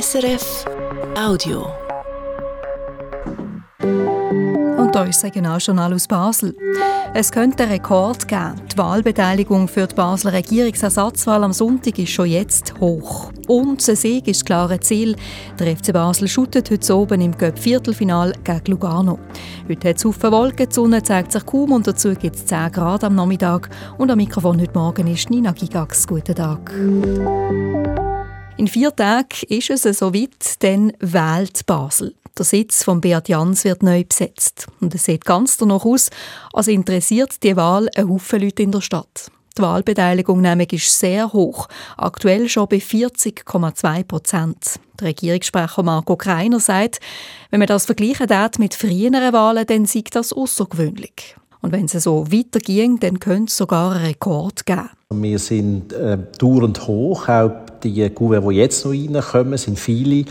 SRF Audio. Und da ist das Regionaljournal aus Basel. Es könnte einen Rekord geben. Die Wahlbeteiligung für die Basler Regierungsersatzwahl am Sonntag ist schon jetzt hoch. Und ein Sieg ist das klare Ziel. Der FC Basel schuttet heute oben im Göpp Viertelfinal gegen Lugano. Heute hat es Haufen Wolken, die Sonne zeigt sich kaum und dazu gibt es 10 Grad am Nachmittag. Und am Mikrofon heute Morgen ist Nina Gigax. Guten Tag. In vier Tagen ist es soweit, dann wählt Basel. Der Sitz von Beat Jans wird neu besetzt. Und es sieht ganz danach aus, als interessiert die Wahl einen Haufen Leute in der Stadt. Die Wahlbeteiligung nämlich ist sehr hoch, aktuell schon bei 40,2 Prozent. Der Regierungssprecher Marco Kreiner sagt, wenn man das vergleichen darf mit früheren Wahlen, dann sieht das außergewöhnlich. Und wenn es so weiterging, dann könnte es sogar einen Rekord geben. Wir sind äh, dauernd hoch, auch die Kugeln, die jetzt noch reinkommen, sind viele.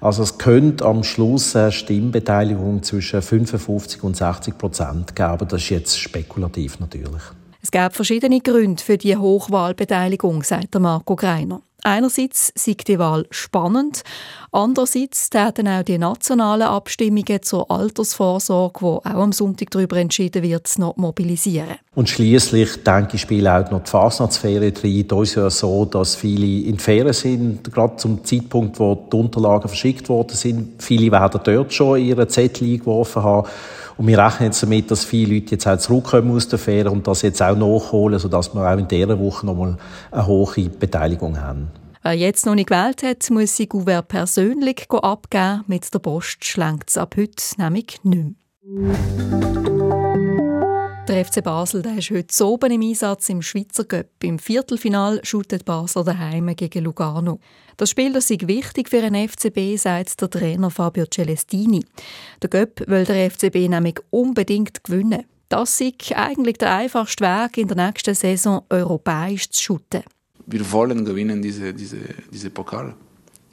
Also es könnte am Schluss eine Stimmbeteiligung zwischen 55 und 60 Prozent geben, das ist jetzt spekulativ natürlich. Es gab verschiedene Gründe für die Hochwahlbeteiligung, sagt Marco Greiner. Einerseits sei die Wahl spannend, andererseits täten auch die nationalen Abstimmungen zur Altersvorsorge, wo auch am Sonntag darüber entschieden wird, noch mobilisieren. Und schließlich denke ich, spielen auch noch die Fasnachtsferien rein. Da ist ja so, dass viele in Ferien sind, gerade zum Zeitpunkt, wo die Unterlagen verschickt worden sind. Viele werden dort schon ihre Zettel eingeworfen haben. Und wir rechnen jetzt damit, dass viele Leute jetzt auch zurückkommen aus der Ferien und das jetzt auch nachholen, sodass wir auch in dieser Woche nochmal eine hohe Beteiligung haben. Wer jetzt noch nicht gewählt hat, muss sein Gouverne persönlich abgeben. Mit der Post schlägt es ab heute nämlich nicht mehr. Der FC Basel der ist heute oben im Einsatz im Schweizer Cup. Im Viertelfinal shootet Basel daheim gegen Lugano. Das Spiel ist wichtig für den FCB, sagt der Trainer Fabio Celestini. Der Cup will der FCB nämlich unbedingt gewinnen. Das ist eigentlich der einfachste Weg, in der nächsten Saison europäisch zu shooten. Wir wollen gewinnen diese, diese, diese Pokal.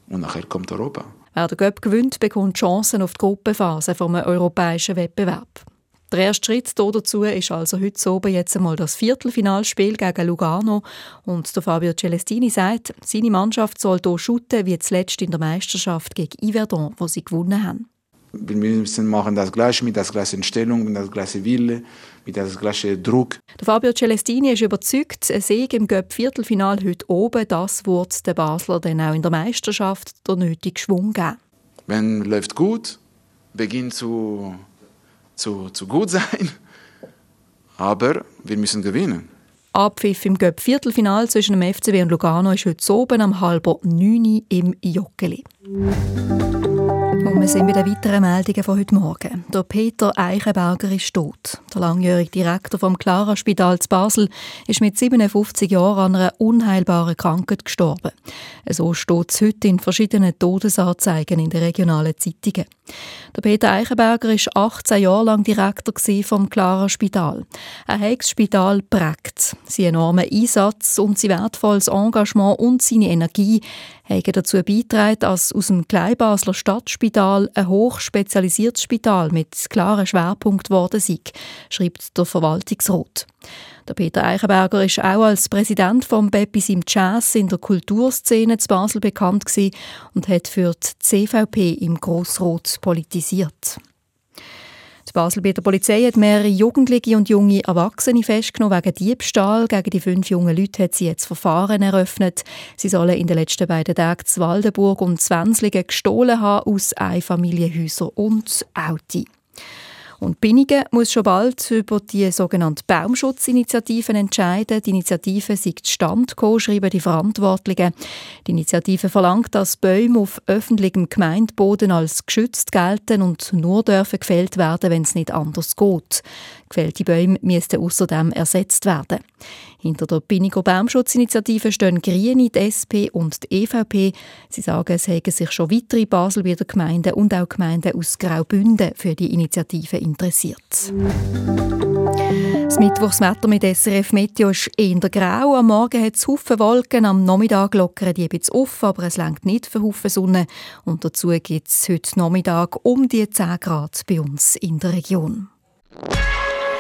Und nachher kommt Europa. Wer den Cup gewinnt, bekommt Chancen auf die Gruppenphase vom europäischen Wettbewerb. Der erste Schritt dazu ist also heute oben jetzt einmal das Viertelfinalspiel gegen Lugano. Und der Fabio Celestini sagt, seine Mannschaft soll hier shooten wie zuletzt in der Meisterschaft gegen Yverdon, wo sie gewonnen haben. Wir müssen machen das Gleiche mit der gleichen Stellung, mit der gleichen Wille, mit dem gleichen Druck. Der Fabio Celestini ist überzeugt, ein Sieg im Göpp Viertelfinal heute oben, das wird den Basler dann auch in der Meisterschaft der nötige Schwung geben. Wenn es läuft gut, beginnt zu zu, zu gut sein, aber wir müssen gewinnen. Abpfiff im Göpp Viertelfinal zwischen dem FCW und Lugano ist heute oben am halber neun im Joggeli. Und wir sind bei den weiteren Meldungen von heute Morgen. Der Peter Eichenberger ist tot. Der langjährige Direktor vom Clara Spital zu Basel ist mit 57 Jahren an einer unheilbaren Krankheit gestorben. So steht es heute in verschiedenen Todesanzeigen in den regionalen Zeitungen. Der Peter Eichenberger war 18 Jahre lang Direktor vom Clara Spital. Er hat das Spital prägt. Sein enormer Einsatz und sein wertvolles Engagement und seine Energie haben dazu beigetragen, dass aus dem Kleinbasler Stadtspital ein hochspezialisiertes Spital mit klaren Schwerpunkt geworden ist, schreibt der Verwaltungsrat. Der Peter Eichenberger ist auch als Präsident vom Bepis im Jazz in der Kulturszene zu Basel bekannt und hat für die CVP im Grossrot politisiert. Die Basel bei der Polizei hat mehrere Jugendliche und junge Erwachsene festgenommen wegen Diebstahl. Gegen die fünf jungen Leute hat sie jetzt Verfahren eröffnet. Sie sollen in den letzten beiden Tagen zu Waldenburg und Zwänslingen gestohlen haben aus Einfamilienhäusern und Autos. Und Binnigen muss schon bald über die sogenannte Baumschutzinitiative entscheiden. Die Initiative sei zustande gekommen, schreiben die Verantwortlichen. Die Initiative verlangt, dass Bäume auf öffentlichem Gemeindeboden als geschützt gelten und nur dürfen gefällt werden, wenn es nicht anders geht. Gefällte Bäume müssten außerdem ersetzt werden. Hinter der Binniger Baumschutzinitiative stehen Grüne, die SP und die EVP. Sie sagen, es hätten sich schon weitere Baselbieter Gemeinden und auch Gemeinden aus Graubünden für die Initiative interessiert. Das Mittwochswetter mit SRF Meteo ist eher grau. Am Morgen hat es Haufen Wolken, am Nachmittag lockern die ein bisschen auf, aber es längt nicht für Haufen Sonne. Und dazu gibt es heute Nachmittag um die 10 Grad bei uns in der Region.